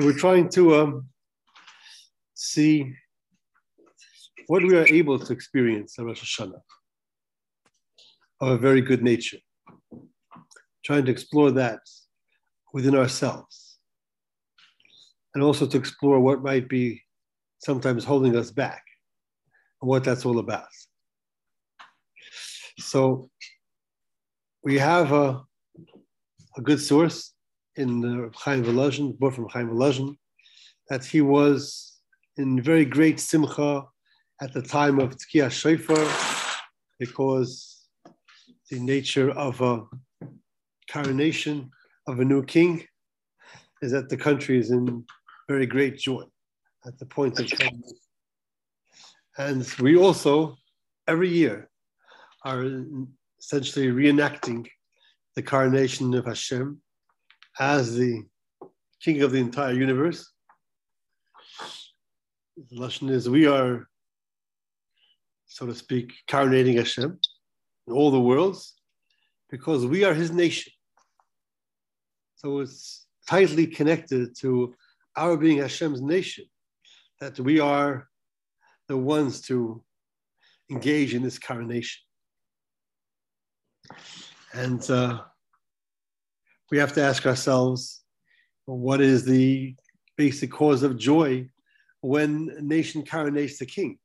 So we're trying to um, see what we are able to experience Rosh Hashanah of a very good nature. Trying to explore that within ourselves. And also to explore what might be sometimes holding us back and what that's all about. So we have a, a good source in the Chaim Volozhin, book from Chaim Volozhin, that he was in very great simcha at the time of Tkiyah Shofar because the nature of a coronation of a new king is that the country is in very great joy at the point of time. And we also, every year, are essentially reenacting the coronation of Hashem as the king of the entire universe. The lesson is we are, so to speak, coronating Hashem in all the worlds because we are his nation. So it's tightly connected to our being Hashem's nation, that we are the ones to engage in this coronation. And uh, we have to ask ourselves what is the basic cause of joy when a nation coronates the king?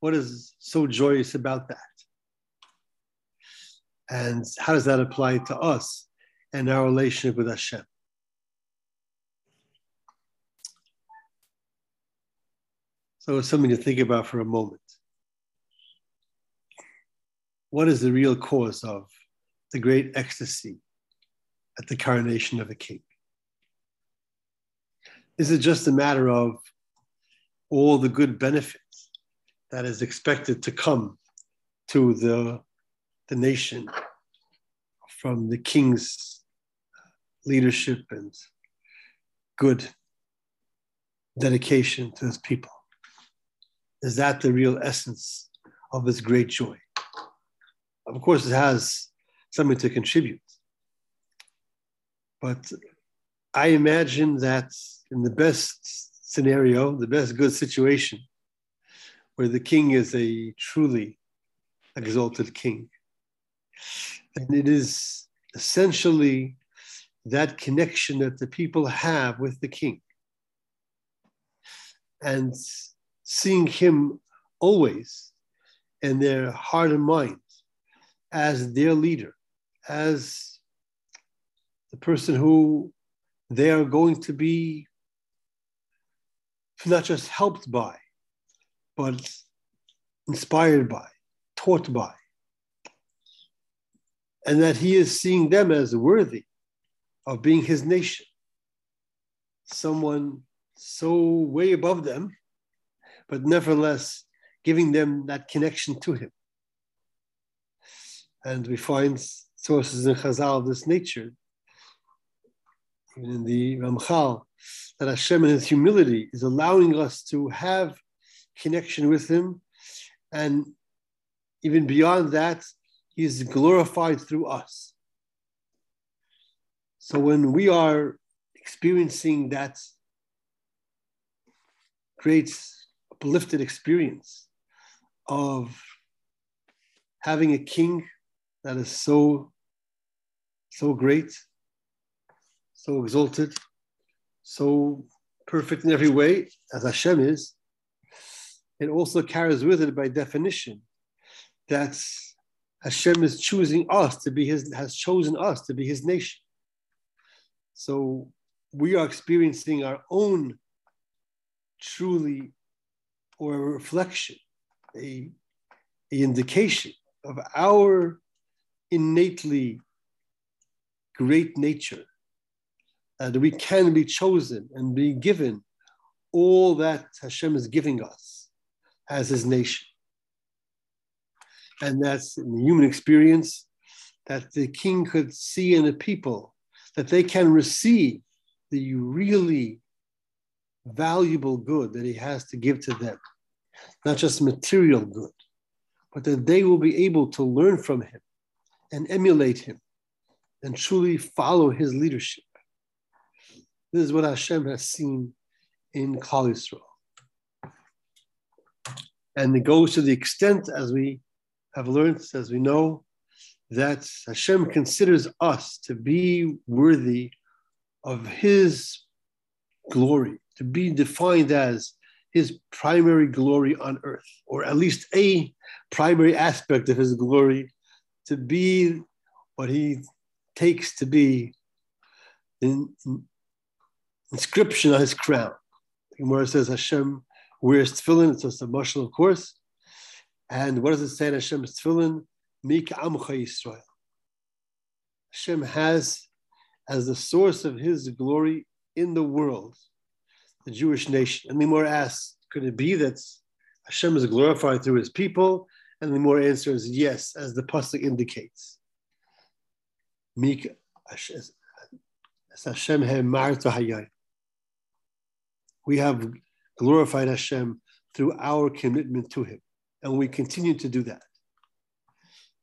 What is so joyous about that? And how does that apply to us and our relationship with Hashem? So it's something to think about for a moment. What is the real cause of the great ecstasy at the coronation of a king? Is it just a matter of all the good benefits that is expected to come to the, the nation from the king's leadership and good dedication to his people? Is that the real essence of his great joy? Of course, it has something to contribute. But I imagine that in the best scenario, the best good situation, where the king is a truly exalted king, and it is essentially that connection that the people have with the king. And seeing him always in their heart and mind as their leader, as the person who they are going to be not just helped by, but inspired by, taught by. And that he is seeing them as worthy of being his nation. Someone so way above them, but nevertheless giving them that connection to him. And we find sources in Chazal of this nature, in the Ramchal, that Hashem in His humility is allowing us to have connection with Him, and even beyond that, He is glorified through us. So when we are experiencing that great uplifted experience of having a king that is so, so great, so exalted, so perfect in every way, as Hashem is, it also carries with it by definition that Hashem is choosing us to be his, has chosen us to be his nation. So we are experiencing our own truly or a reflection, a, a indication of our innately great nature, Uh, that we can be chosen and be given all that Hashem is giving us as His nation. And that's in the human experience that the king could see in the people that they can receive the really valuable good that he has to give to them, not just material good, but that they will be able to learn from him and emulate him and truly follow his leadership. This is what Hashem has seen in Klal Yisrael. And it goes to the extent, as we have learned, as we know, that Hashem considers us to be worthy of His glory, to be defined as His primary glory on earth, or at least a primary aspect of His glory, to be what He takes to be the inscription on His crown. Where it says Hashem wears tefillin, it's just a mushal, of course. And what does it say in Hashem's tefillin? Mika Amcha Yisrael. Hashem has as the source of his glory in the world, the Jewish nation. And the more asks, could it be that Hashem is glorified through his people? And the more answers yes, as the pasuk indicates. Mika Hashem We have glorified Hashem through our commitment to him, and we continue to do that.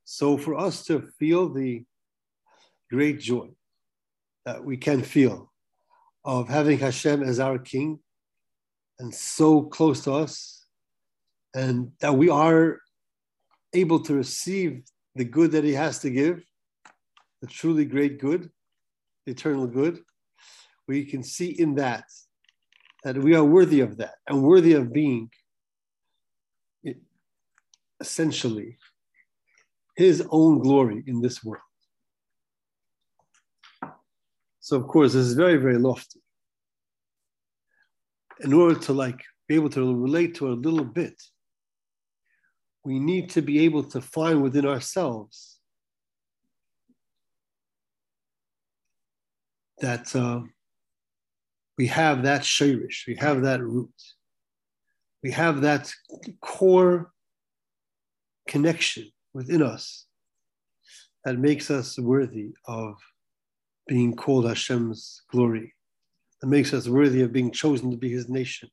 So for us to feel the great joy that we can feel of having Hashem as our King and so close to us, and that we are able to receive the good that He has to give, the truly great good, the eternal good, we can see in that that we are worthy of that and worthy of being essentially his own glory in this world. So of course, this is very, very lofty. In order to like be able to relate to a little bit, we need to be able to find within ourselves that uh, we have that shirish, we have that root, we have that core connection within us that makes us worthy of being called Hashem's glory, that makes us worthy of being chosen to be his nation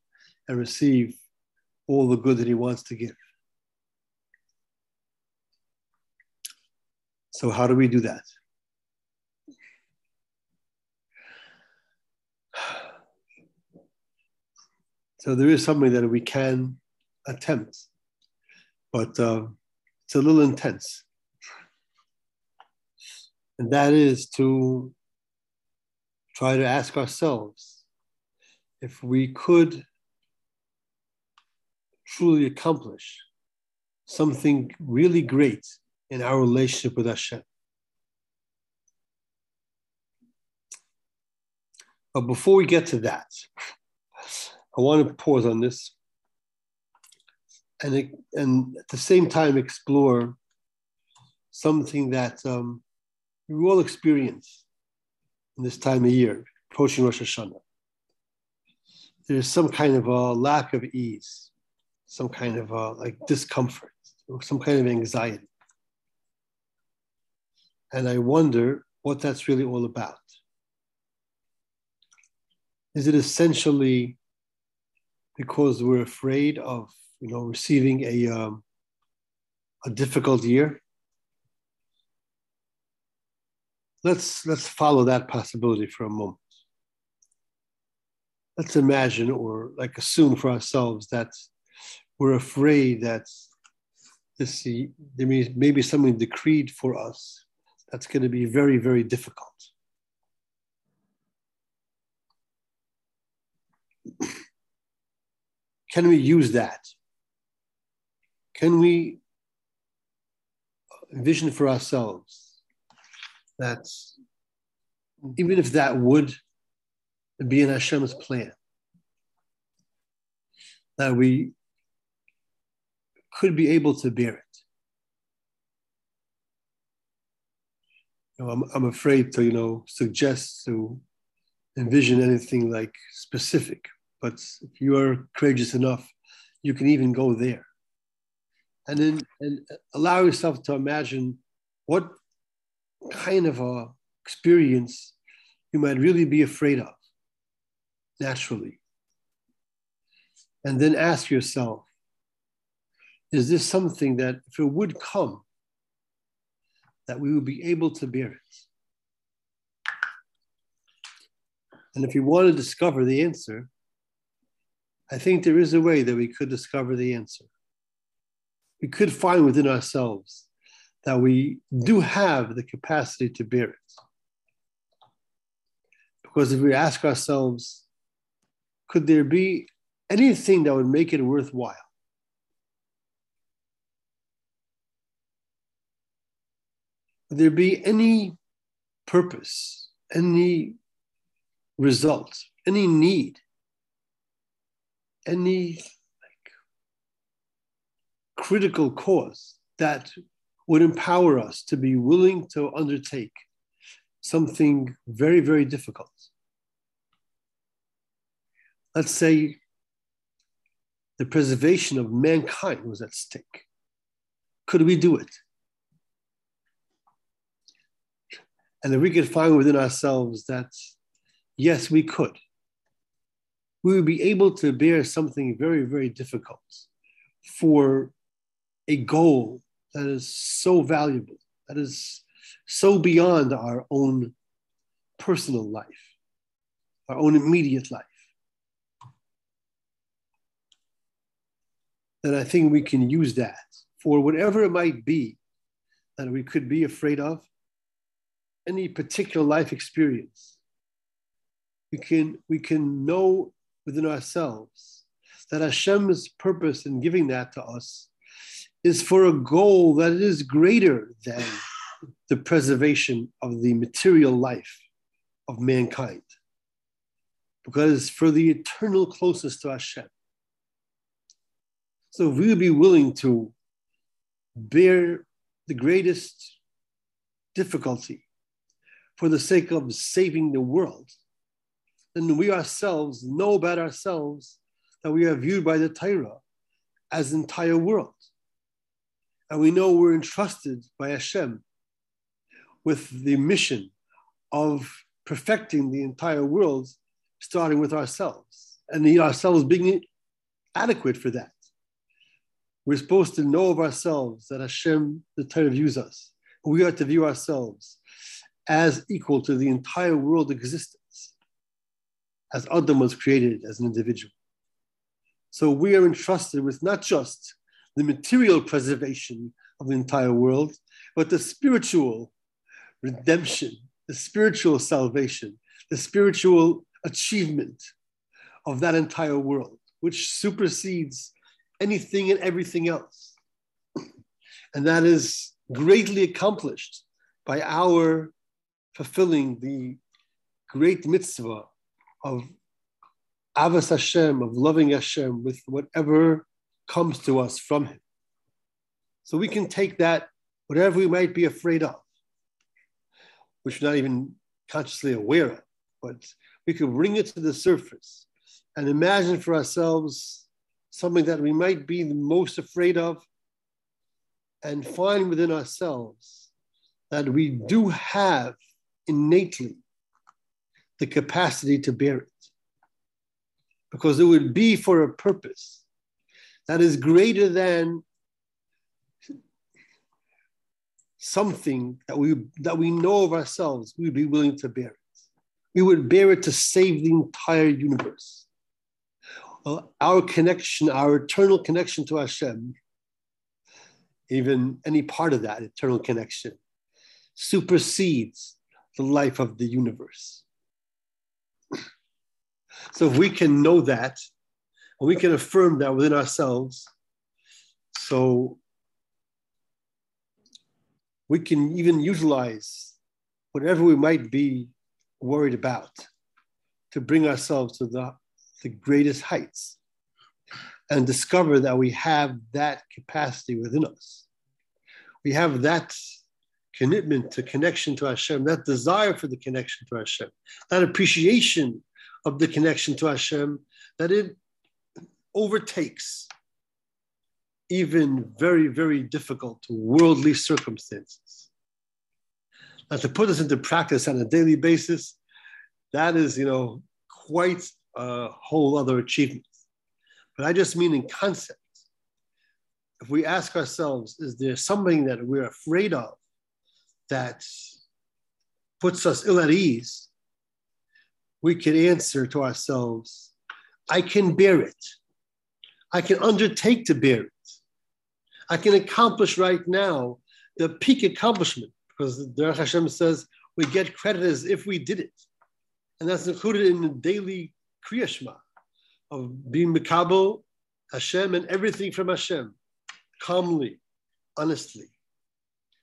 and receive all the good that he wants to give. So, how do we do that? So, there is something that we can attempt, but uh, it's a little intense. And that is to try to ask ourselves if we could truly accomplish something really great in our relationship with Hashem. But before we get to that, I want to pause on this and, and at the same time explore something that um, we all experience in this time of year, approaching Rosh Hashanah. There's some kind of a lack of ease, some kind of a, like discomfort, or some kind of anxiety. And I wonder what that's really all about. Is it essentially because we're afraid of you know, receiving a, um, a difficult year. Let's, let's follow that possibility for a moment. Let's imagine or like assume for ourselves that we're afraid that this, there may, may be something decreed for us that's going to be very, very difficult. Can we use that can we envision for ourselves that even if that would be in Hashem's plan, that we could be able to bear it. You know, I'm, I'm afraid to, you know, suggest to envision anything like specific, but if you are courageous enough, you can even go there and then and allow yourself to imagine what kind of a experience you might really be afraid of naturally. And then ask yourself, is this something that if it would come, that we would be able to bear it? And if you want to discover the answer, I think there is a way that we could discover the answer. We could find within ourselves that we do have the capacity to bear it. Because if we ask ourselves, could there be anything that would make it worthwhile? Would there be any purpose, any result, any need, any like, critical cause that would empower us to be willing to undertake something very, very difficult. Let's say the preservation of mankind was at stake. Could we do it? And if we could find within ourselves that, yes, we could, we would be able to bear something very, very difficult for a goal that is so valuable, that is so beyond our own personal life, our own immediate life. Then I think we can use that for whatever it might be that we could be afraid of, any particular life experience. We can, we can know within ourselves that Hashem's purpose in giving that to us is for a goal that is greater than the preservation of the material life of mankind. Because for the eternal closest to Hashem. So if we would be willing to bear the greatest difficulty for the sake of saving the world, then we ourselves know about ourselves that we are viewed by the Torah as the entire world. And we know we're entrusted by Hashem with the mission of perfecting the entire world, starting with ourselves, and ourselves being adequate for that. We're supposed to know of ourselves that Hashem, the Torah, views us. We are to view ourselves as equal to the entire world existence, as Adam was created as an individual. So we are entrusted with not just the material preservation of the entire world, but the spiritual redemption, the spiritual salvation, the spiritual achievement of that entire world, which supersedes anything and everything else. And that is greatly accomplished by our fulfilling the great mitzvah of Avas Hashem, of loving Hashem with whatever comes to us from Him. So we can take that, whatever we might be afraid of, which we're not even consciously aware of, but we could bring it to the surface and imagine for ourselves something that we might be the most afraid of and find within ourselves that we do have innately the capacity to bear it. Because it would be for a purpose that is greater than something that we that we know of ourselves, we would be willing to bear it. We would bear it to save the entire universe. Uh, our connection, our eternal connection to Hashem, even any part of that eternal connection, supersedes the life of the universe. So if we can know that, and we can affirm that within ourselves. So we can even utilize whatever we might be worried about to bring ourselves to the, the greatest heights and discover that we have that capacity within us. We have that commitment to connection to Hashem, that desire for the connection to Hashem, that appreciation of the connection to Hashem, that it overtakes even very, very difficult worldly circumstances. Now, to put this into practice on a daily basis, that is, you know, quite a whole other achievement. But I just mean in concept. If we ask ourselves, is there something that we're afraid of that puts us ill at ease? We could answer to ourselves, I can bear it. I can undertake to bear it. I can accomplish right now the peak accomplishment because the Hashem says we get credit as if we did it. And that's included in the daily Kriya of being Mikabo, Hashem, and everything from Hashem, calmly, honestly,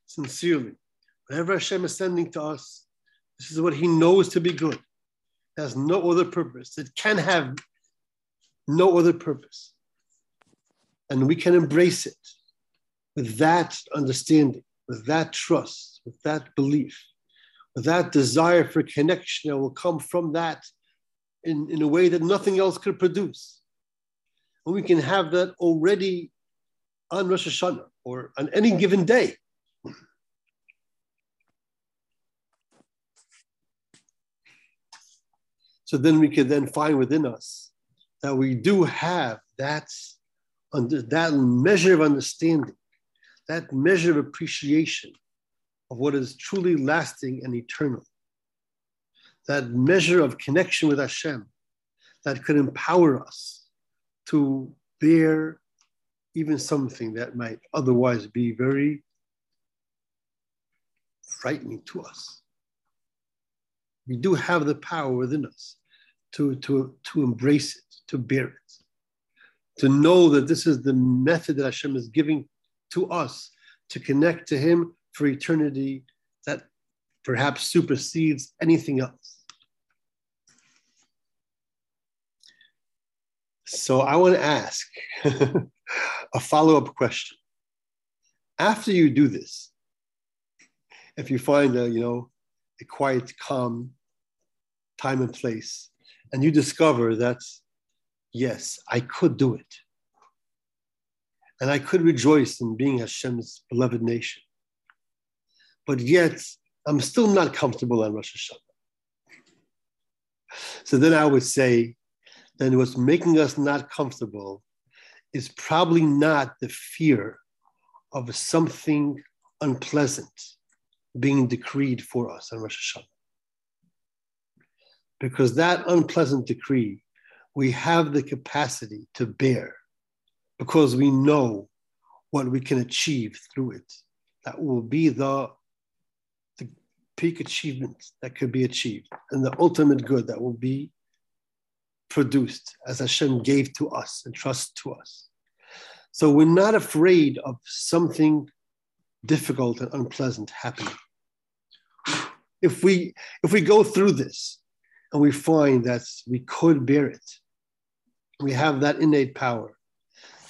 sincerely. Whatever Hashem is sending to us, this is what He knows to be good. Has no other purpose. It can have no other purpose. And we can embrace it with that understanding, with that trust, with that belief, with that desire for connection that will come from that in, in a way that nothing else could produce. And we can have that already on Rosh Hashanah or on any given day. So then we can then find within us that we do have that, under, that measure of understanding, that measure of appreciation of what is truly lasting and eternal, that measure of connection with Hashem that could empower us to bear even something that might otherwise be very frightening to us. We do have the power within us to, to, to embrace it, to bear it, to know that this is the method that Hashem is giving to us to connect to Him for eternity that perhaps supersedes anything else. So I want to ask a follow up question. After you do this, if you find a, you know, a quiet, calm time and place, and you discover that, yes, I could do it. And I could rejoice in being Hashem's beloved nation. But yet, I'm still not comfortable on Rosh Hashanah. So then I would say, then what's making us not comfortable is probably not the fear of something unpleasant being decreed for us on Rosh Hashanah because that unpleasant decree we have the capacity to bear because we know what we can achieve through it. That will be the, the peak achievement that could be achieved and the ultimate good that will be produced as Hashem gave to us and trust to us. So we're not afraid of something difficult and unpleasant happening. If we if we go through this and we find that we could bear it, we have that innate power,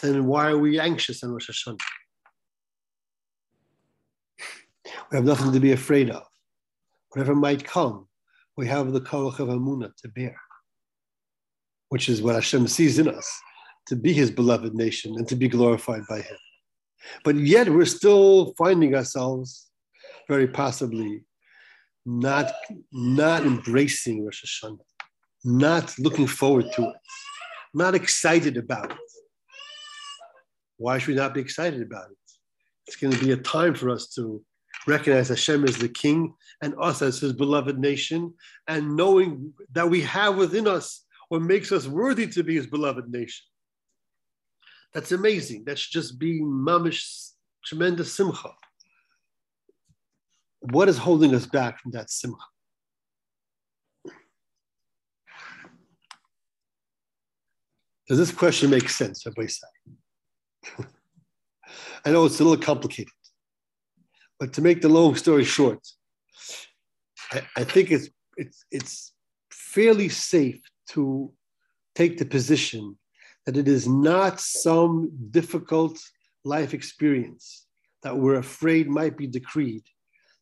then why are we anxious on Rosh Hashanah? We have nothing to be afraid of. Whatever might come, we have the Koach of Amunah to bear, which is what Hashem sees in us, to be his beloved nation and to be glorified by him. But yet we're still finding ourselves very possibly not, not embracing Rosh Hashanah, not looking forward to it, not excited about it. Why should we not be excited about it? It's going to be a time for us to recognize Hashem as the King and us as His beloved nation, and knowing that we have within us what makes us worthy to be His beloved nation. That's amazing. That should just be mamish, tremendous simcha what is holding us back from that simcha? Does this question make sense, Rabbi I know it's a little complicated, but to make the long story short, I, I think it's, it's, it's fairly safe to take the position that it is not some difficult life experience that we're afraid might be decreed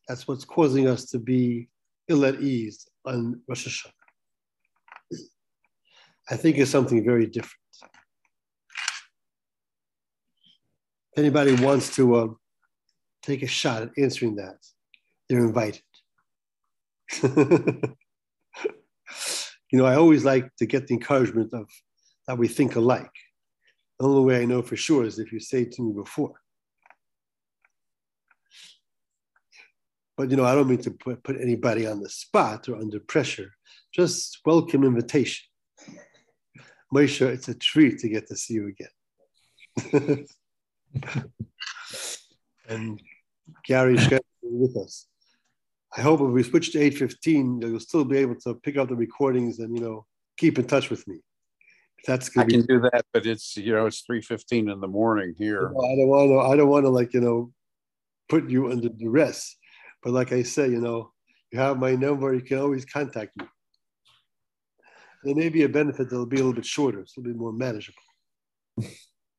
that's what's causing us to be ill at ease on Rosh Hashanah. I think it's something very different. If anybody wants to uh, take a shot at answering that, they're invited. you know, I always like to get the encouragement of that we think alike. The only way I know for sure is if you say to me before. But you know, I don't mean to put, put anybody on the spot or under pressure. just welcome invitation. Moshe, it's a treat to get to see you again. and Gary with us. I hope if we switch to 8.15, you'll still be able to pick up the recordings and, you know, keep in touch with me. That's I can be- do that, but it's, you know, it's 3.15 in the morning here. I don't want to, I don't want to like, you know, put you under duress. But like I say, you know, you have my number, you can always contact me. There may be a benefit that'll be a little bit shorter, so it'll be more manageable.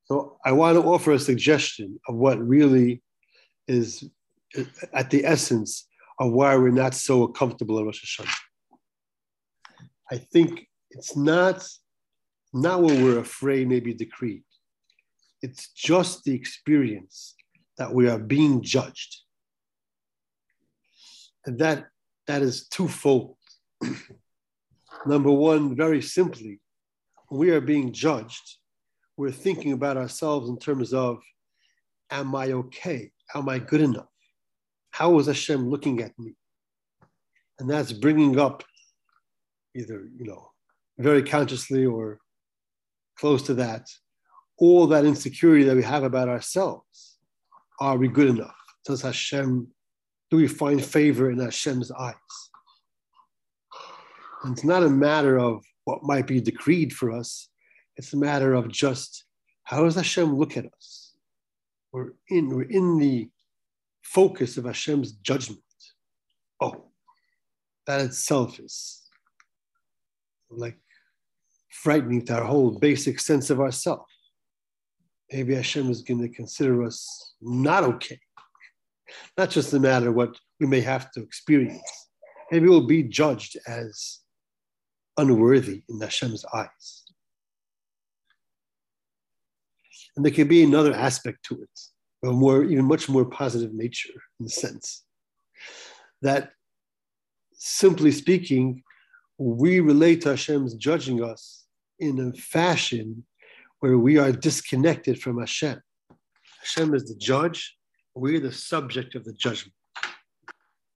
so I want to offer a suggestion of what really is at the essence of why we're not so comfortable in Rosh Hashanah. I think it's not, not what we're afraid may be decreed. It's just the experience that we are being judged. And that, that is twofold. Number one, very simply, we are being judged, we're thinking about ourselves in terms of, am I okay? Am I good enough? How is Hashem looking at me? And that's bringing up either, you know, very consciously or close to that, all that insecurity that we have about ourselves. Are we good enough? Does Hashem, do we find favor in Hashem's eyes? And it's not a matter of what might be decreed for us. It's a matter of just how does Hashem look at us? We're in, we're in the focus of Hashem's judgment. Oh, that itself is like frightening to our whole basic sense of ourself. Maybe Hashem is going to consider us not okay. Not just a matter of what we may have to experience. Maybe we'll be judged as unworthy in Hashem's eyes. And there can be another aspect to it, a more, even much more positive nature in the sense that simply speaking, we relate to Hashem's judging us in a fashion where we are disconnected from Hashem. Hashem is the judge, we're the subject of the judgment.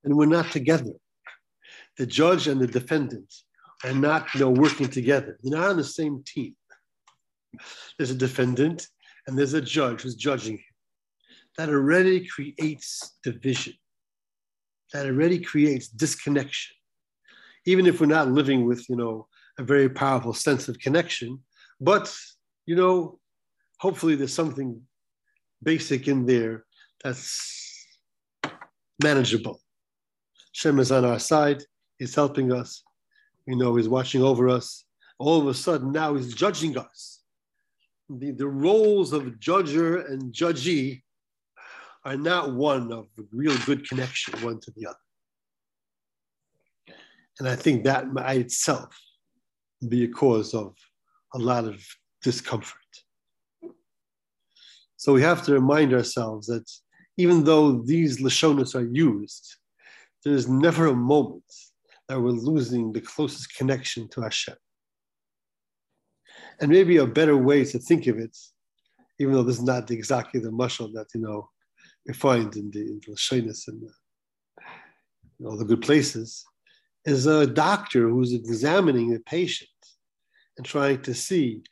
And we're not together. The judge and the defendant are not you know, working together. They're not on the same team. There's a defendant and there's a judge who's judging him. That already creates division. That already creates disconnection. Even if we're not living with, you know, a very powerful sense of connection, but you know, hopefully there's something basic in there that's manageable. Shem is on our side, he's helping us, we know he's watching over us. All of a sudden, now he's judging us. The, the roles of judger and judgee are not one of real good connection, one to the other. And I think that by itself be a cause of a lot of discomfort. So we have to remind ourselves that even though these Lashonas are used, there's never a moment that we're losing the closest connection to Hashem. And maybe a better way to think of it, even though this is not exactly the mashal that you know we find in the, in the Lashonas and uh, the, all the good places, is a doctor who's examining a patient and trying to see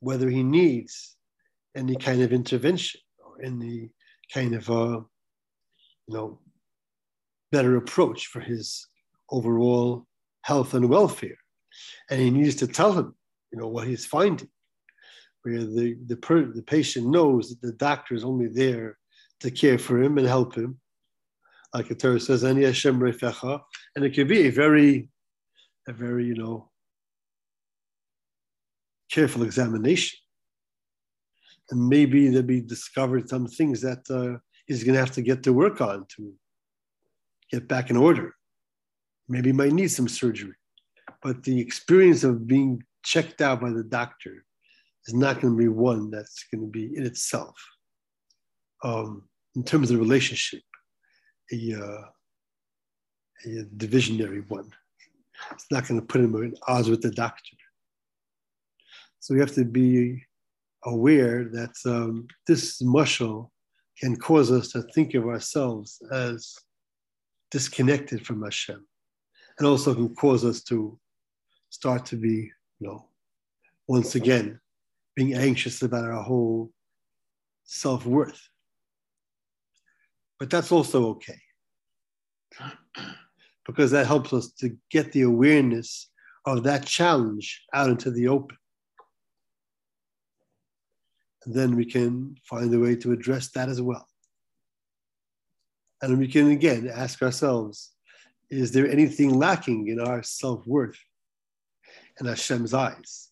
whether he needs any kind of intervention or any kind of a, you know better approach for his overall health and welfare. And he needs to tell him, you know, what he's finding, where the, the, per, the patient knows that the doctor is only there to care for him and help him. Like the Torah says. And it can be a very, a very, you know, careful examination. And maybe there'll be discovered some things that uh, he's going to have to get to work on to get back in order maybe might need some surgery. But the experience of being checked out by the doctor is not going to be one that's going to be in itself, um, in terms of the relationship, a, uh, a divisionary one. It's not going to put him in odds with the doctor. So we have to be aware that um, this mashal can cause us to think of ourselves as disconnected from Hashem and also can cause us to start to be, you know, once again, being anxious about our whole self worth. But that's also okay because that helps us to get the awareness of that challenge out into the open. Then we can find a way to address that as well. And we can again ask ourselves is there anything lacking in our self worth in Hashem's eyes?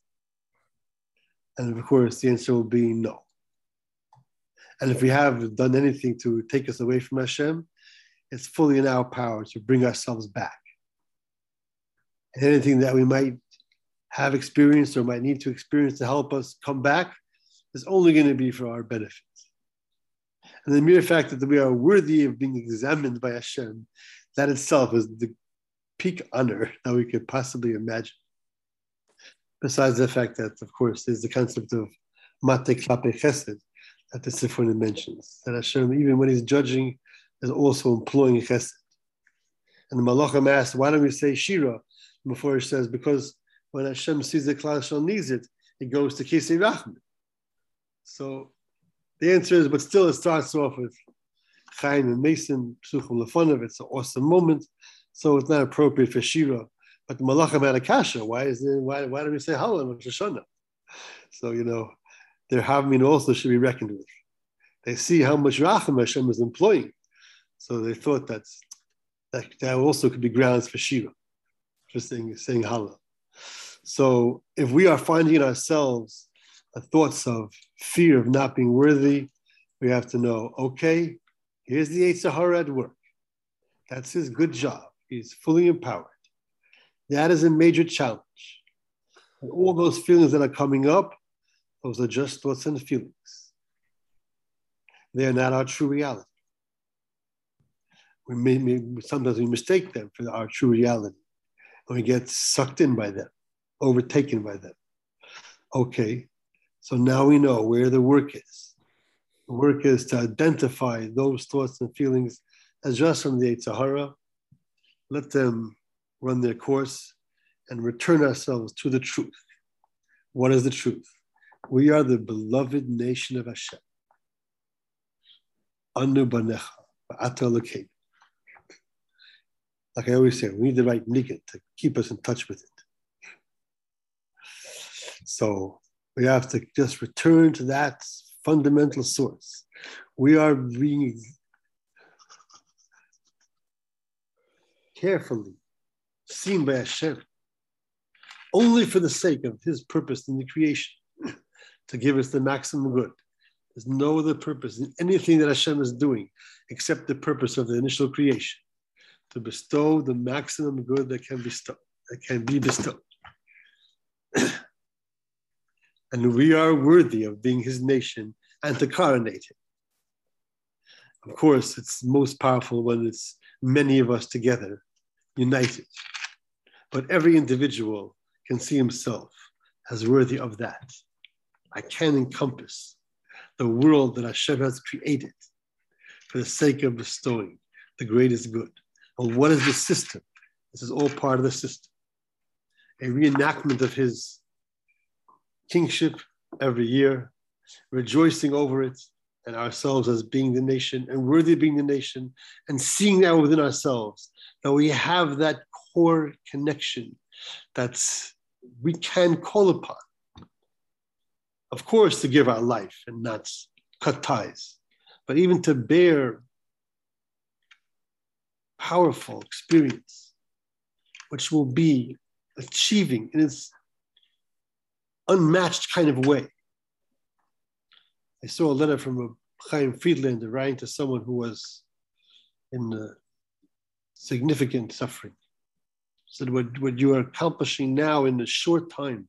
And of course, the answer will be no. And if we have done anything to take us away from Hashem, it's fully in our power to bring ourselves back. And anything that we might have experienced or might need to experience to help us come back is only going to be for our benefit. And the mere fact that we are worthy of being examined by Hashem, that itself is the peak honor that we could possibly imagine. Besides the fact that, of course, there's the concept of mate klape chesed that the Sifronim mentions, that Hashem, even when he's judging, is also employing chesed. And the Malachim asked, why don't we say Shira before he says, because when Hashem sees the Klal Shal needs it, it goes to Kisei Rachman. So the answer is, but still, it starts off with Chaim and Mason, Psuchim Lefonov. It's an awesome moment, so it's not appropriate for Shira. But the Malachim had a kasha. Why is it? Why, why do we say Hallel? So you know, their Havmin also should be reckoned with. They see how much Racham Hashem is employing, so they thought that's, that that also could be grounds for Shira, for saying saying Hallel. So if we are finding in ourselves thoughts of fear of not being worthy, we have to know, okay, here's the Yetzer Hara at work. That's his good job. He's fully empowered. That is a major challenge. And all those feelings that are coming up, those are just thoughts and feelings. They are not our true reality. We may, sometimes we mistake them for our true reality, and we get sucked in by them, overtaken by them. Okay, so now we know where the work is. The work is to identify those thoughts and feelings as just from the Yetzer Hara, let them run their course, and return ourselves to the truth. What is the truth? We are the beloved nation of Hashem. Anu banecha, Like I always say, we need the right niggin to keep us in touch with it. So we have to just return to that fundamental source. We are being carefully seen by Hashem only for the sake of His purpose in the creation to give us the maximum good. There's no other purpose in anything that Hashem is doing except the purpose of the initial creation to bestow the maximum good that can bestow that can be bestowed. and we are worthy of being his nation and to coronate him. Of course, it's most powerful when it's many of us together, united. But every individual can see himself as worthy of that. I can encompass the world that Hashem has created for the sake of bestowing the greatest good. And what is the system? This is all part of the system. A reenactment of his kingship every year, rejoicing over it and ourselves as being the nation and worthy of being the nation, and seeing that within ourselves that we have that core connection that we can call upon. Of course, to give our life and not cut ties, but even to bear powerful experience, which will be achieving in its unmatched kind of way. I saw a letter from a Chaim Friedlander writing to someone who was in uh, significant suffering. Said, what, what you are accomplishing now in a short time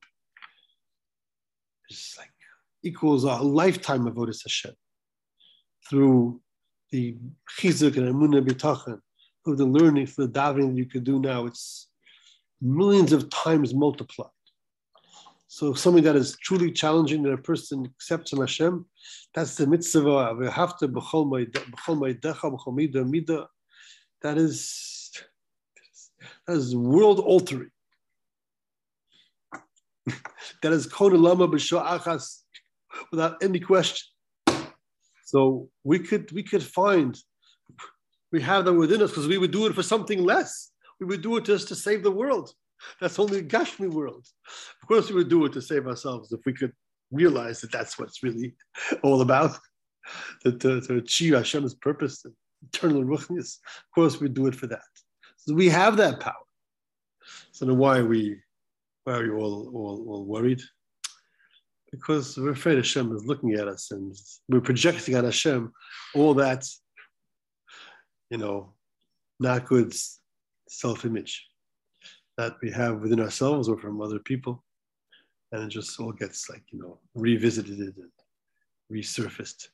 is like equals a lifetime of Otis Hashem through the chizuk and emunah bitachon, through the learning, through the davening that you could do now. It's millions of times multiplied. So something that is truly challenging that a person accepts from Hashem, that's the mitzvah. That is that is world altering. that is konulama achas without any question. So we could we could find we have them within us because we would do it for something less. We would do it just to save the world. That's only the Gashmi world. Of course, we would do it to save ourselves if we could realize that that's what it's really all about, that uh, to, to achieve Hashem's purpose, and eternal ruchnis. Of course, we do it for that. So we have that power. So then why are we why are we all, all, all worried? Because we're afraid Hashem is looking at us and we're projecting on Hashem all that, you know, not good self-image that we have within ourselves or from other people. And it just all gets like, you know, revisited and resurfaced.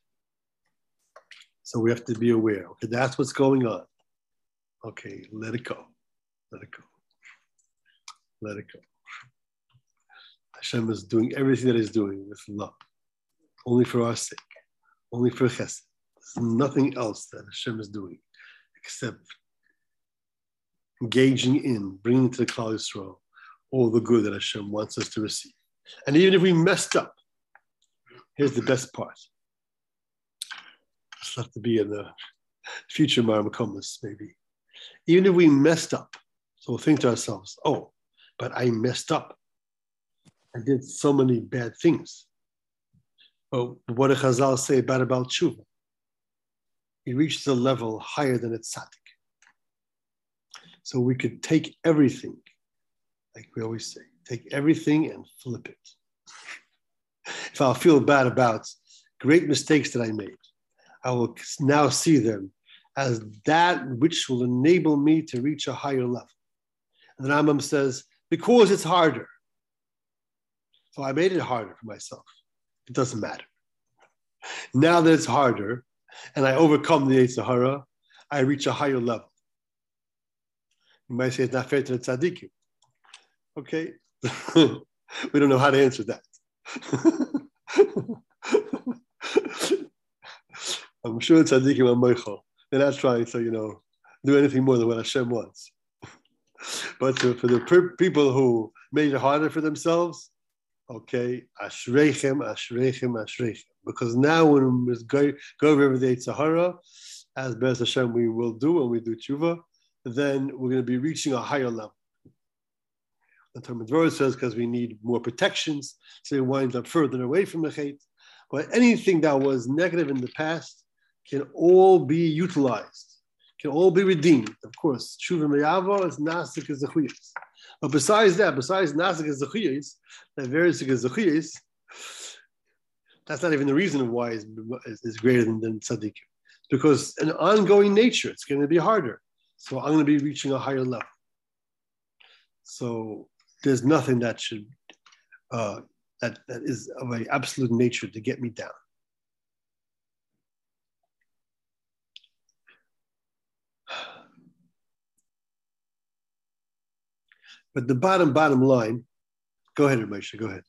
So we have to be aware. Okay, that's what's going on. Okay, let it go. Let it go. Let it go. Hashem is doing everything that He's doing with love, only for our sake, only for Chesed. There's nothing else that Hashem is doing except engaging in, bringing to the Yisrael all the good that Hashem wants us to receive. And even if we messed up, here's the best part. It's have to be in the future Maramakomas, maybe. Even if we messed up, so we'll think to ourselves, oh, but I messed up. I did so many bad things. But what did Chazal say about about tshuva? He reaches a level higher than its tzaddik. So we could take everything, like we always say, take everything and flip it. If I feel bad about great mistakes that I made, I will now see them as that which will enable me to reach a higher level. And the Rambam says, because it's harder. So I made it harder for myself. It doesn't matter. Now that it's harder and I overcome the Sahara, I reach a higher level. You might say it's not fair to the tzaddikim. Okay, we don't know how to answer that. I'm sure tzaddikim are moichel. They're not trying to, you know, do anything more than what Hashem wants. but to, for the per- people who made it harder for themselves, okay, ashreichem, ashreichem, ashreichem. Because now when we go, go over the Sahara, as Bez Hashem we will do when we do tshuva, then we're going to be reaching a higher level. The Talmud Torah says because we need more protections, so we wind up further away from the chait. But anything that was negative in the past can all be utilized, can all be redeemed. Of course, tshuva meyavo is nasik as zechuyas. But besides that, besides nasik as zechuyas, that various as zechuyas, that's not even the reason why it's greater than, than tzaddik. Because an ongoing nature, it's going to be harder. So I'm going to be reaching a higher level. So there's nothing that should uh, that that is of an absolute nature to get me down. But the bottom bottom line, go ahead, Moshe, go ahead.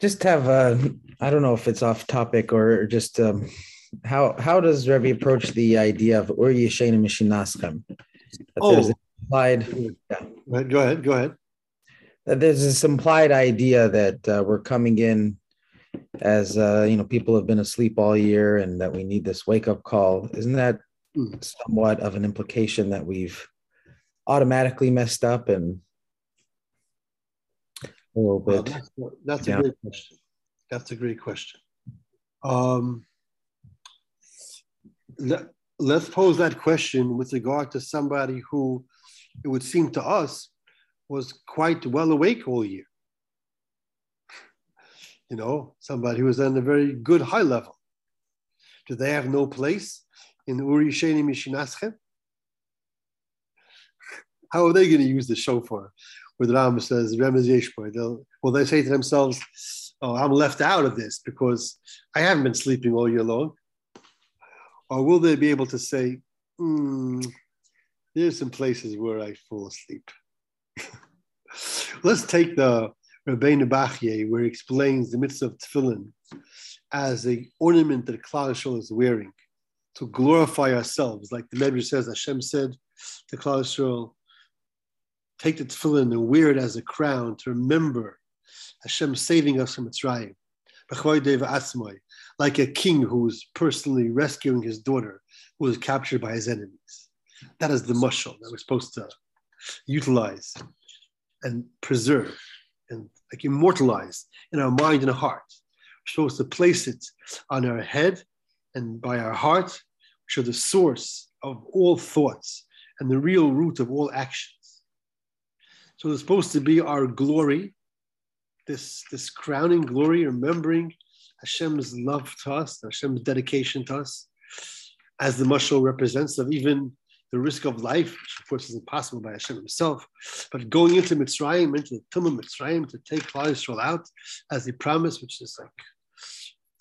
Just have uh, I don't know if it's off topic or just um, how how does Rebbe approach the idea of Ur Yeshena Mishinaschem? Oh, there's implied. Yeah. Go ahead. Go ahead. That there's this implied idea that uh, we're coming in as uh, you know people have been asleep all year and that we need this wake up call. Isn't that mm. somewhat of an implication that we've automatically messed up and a little bit? Well, that's, that's a great question. That's a great question. Um, let's pose that question with regard to somebody who it would seem to us was quite well awake all year. You know, somebody who was on a very good high level. Do they have no place in Uri Sheni Mishinaschem? How are they going to use the shofar? Where the Rambam says, Remez Yeshboy, will they say to themselves, Oh, I'm left out of this because I haven't been sleeping all year long. Or will they be able to say, mm, there's some places where I fall asleep? Let's take the Rabbeinu Bachye, where he explains the mitzvah of tefillin as a ornament that Klal Yisrael is wearing to glorify ourselves. Like the Medrash says, Hashem said to Klal Yisrael, take the tefillin and wear it as a crown to remember Hashem saving us from Mitzrayim. Like a king who's personally rescuing his daughter who was captured by his enemies. That is the mushal that we're supposed to utilize and preserve and like immortalize in our mind and heart. We're supposed to place it on our head and by our heart, which are the source of all thoughts and the real root of all actions. So it's supposed to be our glory, this, this crowning glory, remembering Hashem's love to us, Hashem's dedication to us, as the mashal represents of even the risk of life, which of course is impossible by Hashem himself, but going into Mitzrayim, into the tomb of Mitzrayim to take Klal Yisrael out as he promised, which is like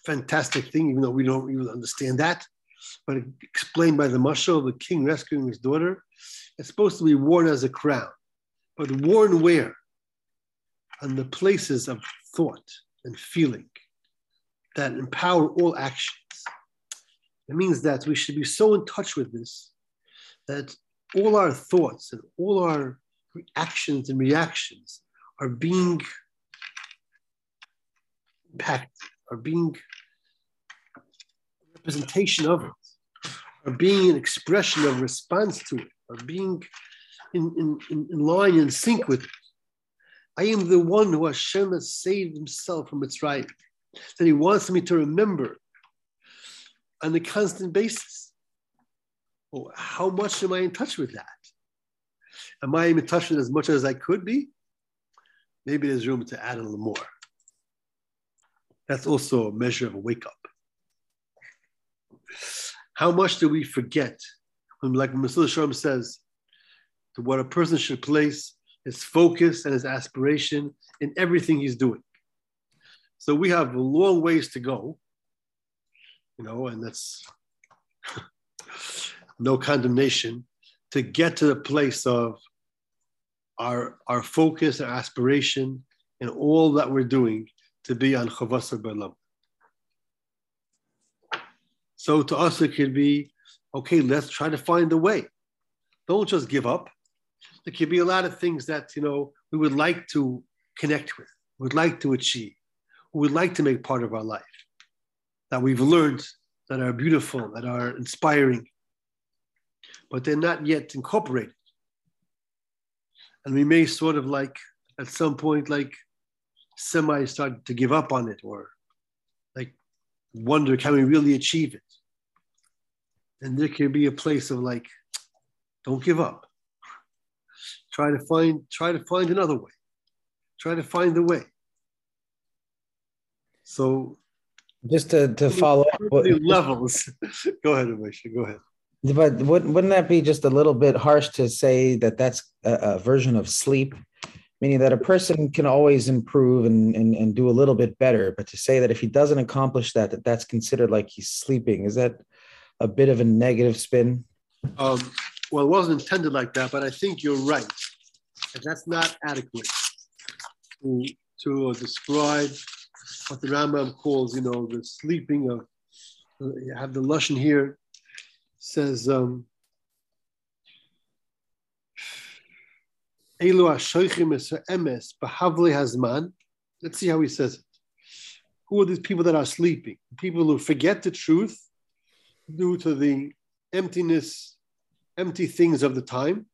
fantastic thing, even though we don't even understand that. But explained by the mashal, the king rescuing his daughter, it's supposed to be worn as a crown, but worn where? On the places of thought and feeling that empower all actions. It means that we should be so in touch with this that all our thoughts and all our actions and reactions are being impacted, are being representation of it, are being an expression of response to it, are being in, in, in line and sync with it. I am the one who Hashem has saved himself from its right, that he wants me to remember on a constant basis. Well, how much am I in touch with that? Am I in touch with as much as I could be? Maybe there's room to add a little more. That's also a measure of a wake up. How much do we forget? When, like Mesilas Yesharim says, to what a person should place his focus and his aspiration in everything he's doing. So we have a long ways to go, you know, and that's no condemnation to get to the place of our, our focus, our aspiration, and all that we're doing to be on Chavasar Balam. So to us, it could be okay, let's try to find a way. Don't just give up. There could be a lot of things that you know we would like to connect with, would like to achieve, we like to make part of our life, that we've learned that are beautiful, that are inspiring, but they're not yet incorporated. And we may sort of like at some point like semi start to give up on it or like wonder can we really achieve it? And there can be a place of like, don't give up. Try to find, try to find another way. Try to find the way. So just to, to follow up levels. go ahead, Moshe. Go ahead. But wouldn't wouldn't that be just a little bit harsh to say that that's a, a version of sleep? meaning that a person can always improve and, and, and do a little bit better. But to say that if he doesn't accomplish that, that that's considered like he's sleeping, is that a bit of a negative spin? Um, well, it wasn't intended like that, but I think you're right. And that's not adequate to, to uh, describe what the Rambam calls, you know, the sleeping of, uh, you have the Lashon here, says, um. Let's see how he says it. Who are these people that are sleeping? People who forget the truth due to the emptiness, empty things of the time.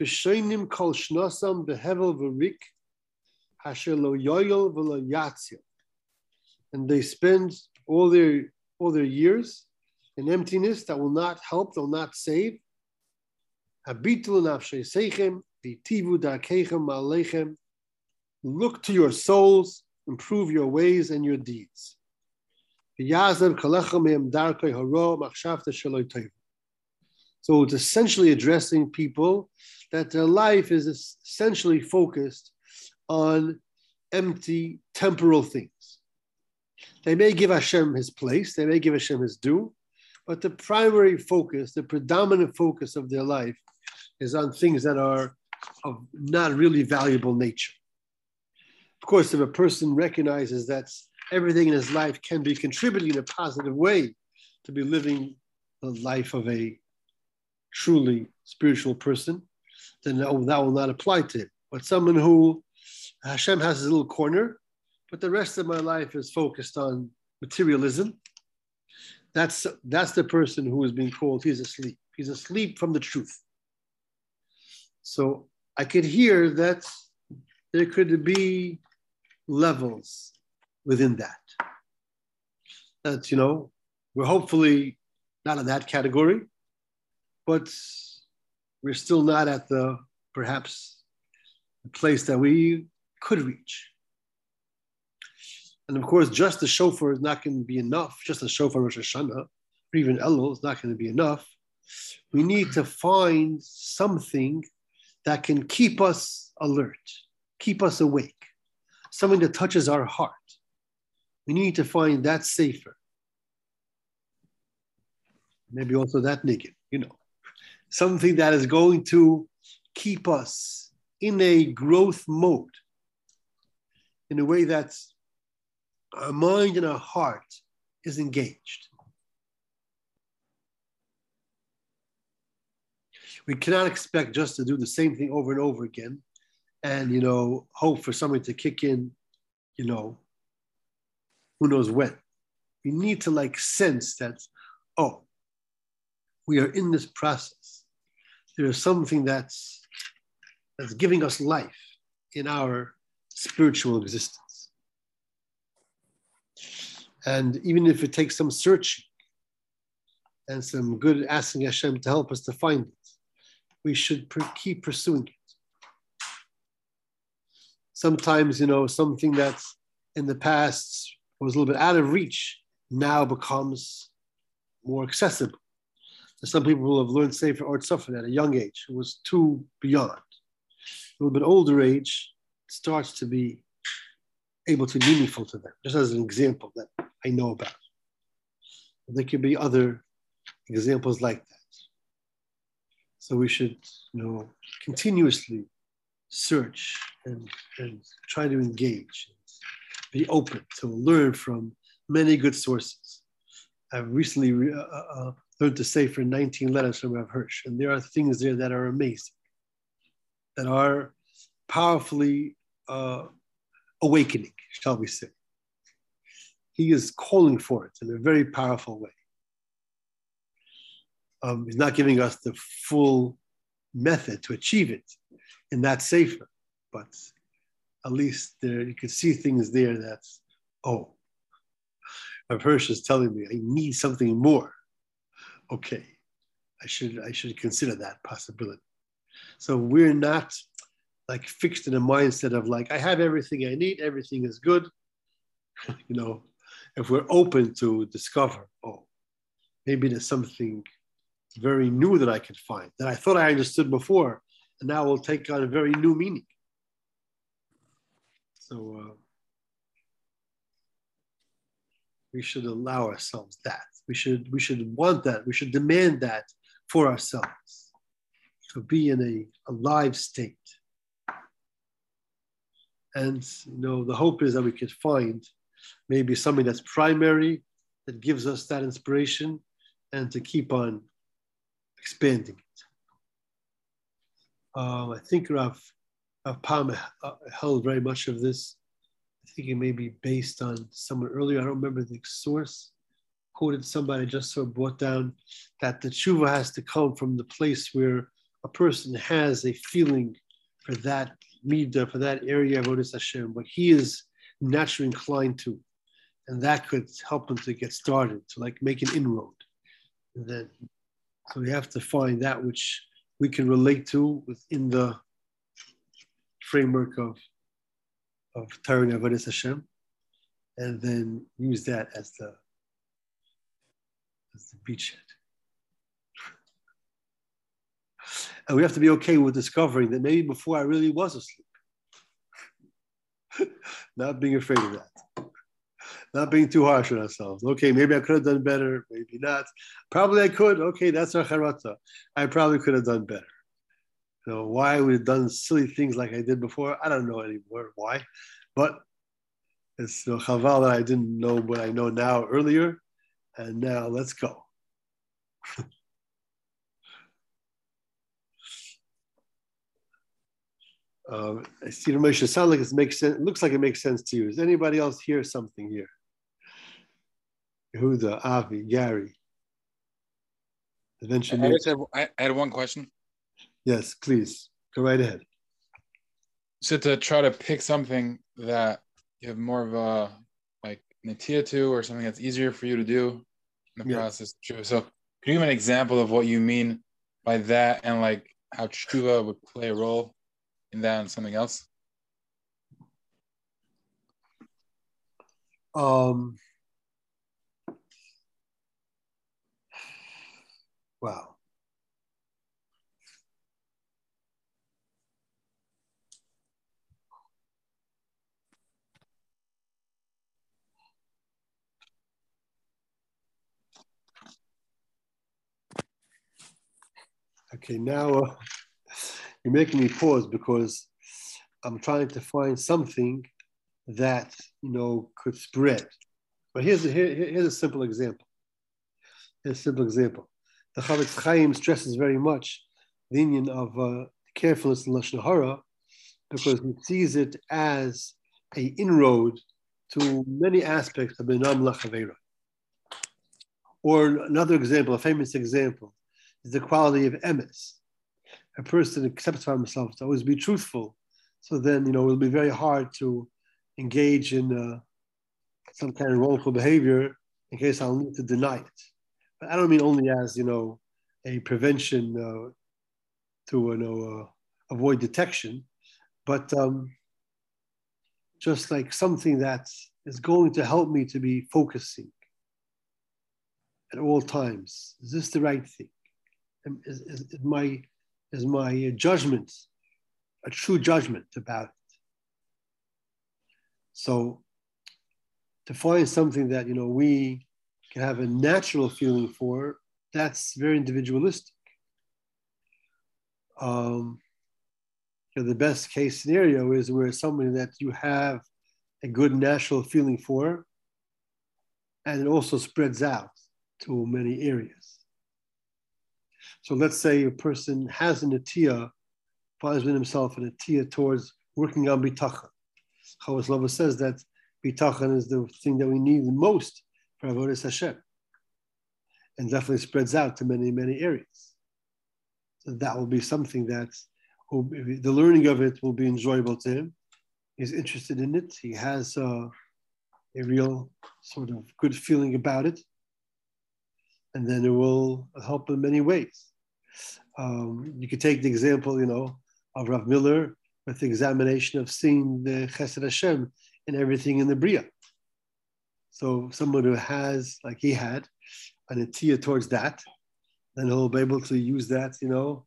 V'sheinim kol shnasam behevel v'rik asher lo yoyel. And they spend all their all their years in emptiness that will not help, that will not save. Look to your souls, improve your ways and your deeds. So it's essentially addressing people that their life is essentially focused on empty temporal things. They may give Hashem his place, they may give Hashem his due, but the primary focus, the predominant focus of their life is on things that are of not really valuable nature. Of course, if a person recognizes that everything in his life can be contributing in a positive way to be living the life of a truly spiritual person, then that will, not apply to him. But someone who Hashem has his little corner, but the rest of my life is focused on materialism. That's that's the person who is being called he's asleep. He's asleep from the truth. So I could hear that there could be levels within that. That you know, we're hopefully not in that category, but we're still not at the perhaps the place that we could reach. And of course, just the shofar is not going to be enough. Just the shofar Rosh Hashanah, or even Elul is not going to be enough. We need to find something that can keep us alert, keep us awake, something that touches our heart. We need to find that sefer. Maybe also that naked, you know, something that is going to keep us in a growth mode in a way that's our mind and our heart is engaged. We cannot expect just to do the same thing over and over again and, you know, hope for something to kick in, you know, who knows when. We need to like sense that, oh, we are in this process. There is something that's that's giving us life in our spiritual existence. And even if it takes some searching and some good asking Hashem to help us to find it, we should keep pursuing it. Sometimes, you know, something that's in the past was a little bit out of reach now becomes more accessible. some people who have learned Sefer Or Tzafon at a young age. It was too beyond. A little bit older age starts to be able to meaningful to them, just as an example that I know about. There could be other examples like that. So we should, you know, continuously search and, and try to engage, be open to learn from many good sources. I've recently uh, uh, uh, learned to say for 19 letters from Rav Hirsch, and there are things there that are amazing, that are powerfully uh, awakening, shall we say. He is calling for it in a very powerful way. Um, he's not giving us the full method to achieve it in that sefer, but at least there you can see things there that's, oh, Hirsch is telling me I need something more. Okay, I should I should consider that possibility. So we're not like fixed in a mindset of like I have everything I need, everything is good. you know, if we're open to discover, oh, maybe there's something very new that I can find that I thought I understood before, and now will take on a very new meaning. So uh, we should allow ourselves that. We should we should want that. We should demand that for ourselves to be in a, a live state. And you know, the hope is that we could find maybe something that's primary that gives us that inspiration and to keep on expanding it. Uh, I think Rav, Rav Pam uh, held very much of this. I think it may be based on someone earlier. I don't remember the source. Quoted somebody just so brought down that the tshuva has to come from the place where a person has a feeling for that midah, for that area of Avodas Hashem, what he is naturally inclined to. And that could help him to get started, to like make an inroad. And then, so we have to find that which we can relate to within the framework of, of Torah Avodas Hashem, and then use that as the, as the beachhead. And we have to be okay with discovering that maybe before I really was asleep. Not being afraid of that. Not being too harsh on ourselves. Okay, maybe I could have done better, maybe not. Probably I could. Okay, that's our charata. I probably could have done better. You know, why I would have done silly things like I did before, I don't know anymore why. But it's you chaval that I didn't know what I know now earlier. And now let's go. Uh, I see the Moshe sound like it makes sense. It looks like it makes sense to you. Does anybody else hear something here? Yehuda, Avi, Gary. Eventually, I, just have, I had one question. Yes, please go right ahead. So to try to pick something that you have more of a like natia to, or something that's easier for you to do in the yeah. process. So, can you give an example of what you mean by that, and like how tshuva would play a role and something else? Um, wow. Okay, now uh, you're making me pause because I'm trying to find something that you know could spread. But here's a, here, here's a simple example. Here's a simple example. The Chofetz Chaim stresses very much the union of uh, carefulness in lashon hara because he sees it as a inroad to many aspects of Benam Lachavera. Or another example, a famous example, is the quality of emes. A person accepts for himself to always be truthful. So then, you know, it'll be very hard to engage in uh, some kind of wrongful behavior in case I'll need to deny it. But I don't mean only as, you know, a prevention uh, to, you know, uh, avoid detection, but um, just like something that is going to help me to be focusing at all times. Is this the right thing? is, is, is my is my judgment a true judgment about it. So to find something that you know we can have a natural feeling for, that's very individualistic. Um, you know, the best case scenario is where somebody that you have a good natural feeling for, and it also spreads out to many areas. So let's say a person has an atiyah, finds within himself an atiyah towards working on bitachon. Chovos Halevavos says that bitachon is the thing that we need the most for avodas Hashem, and definitely spreads out to many many areas. So that will be something that will, the learning of it will be enjoyable to him. He's interested in it. He has uh, a real sort of good feeling about it and then it will help in many ways. Um, you could take the example, you know, of Rav Miller with the examination of seeing the Chesed Hashem in everything in the Bria. So someone who has, like he had, an atiyah towards that, then he'll be able to use that, you know,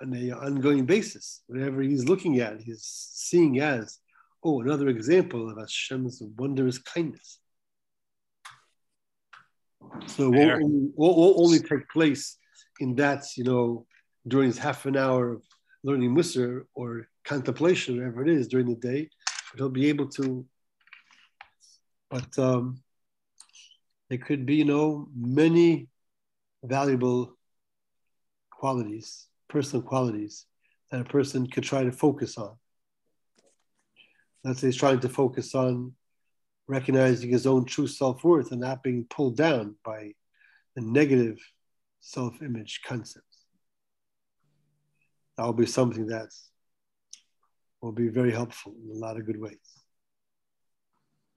on an ongoing basis. Whatever he's looking at, he's seeing as, oh, another example of Hashem's wondrous kindness. So it won't only, won't only take place in that, you know, during this half an hour of learning Musar or contemplation, whatever it is during the day, but he'll be able to. But um, there could be, you know, many valuable qualities, personal qualities that a person could try to focus on. Let's say he's trying to focus on recognizing his own true self worth and not being pulled down by the negative self image concepts. That will be something that will be very helpful in a lot of good ways.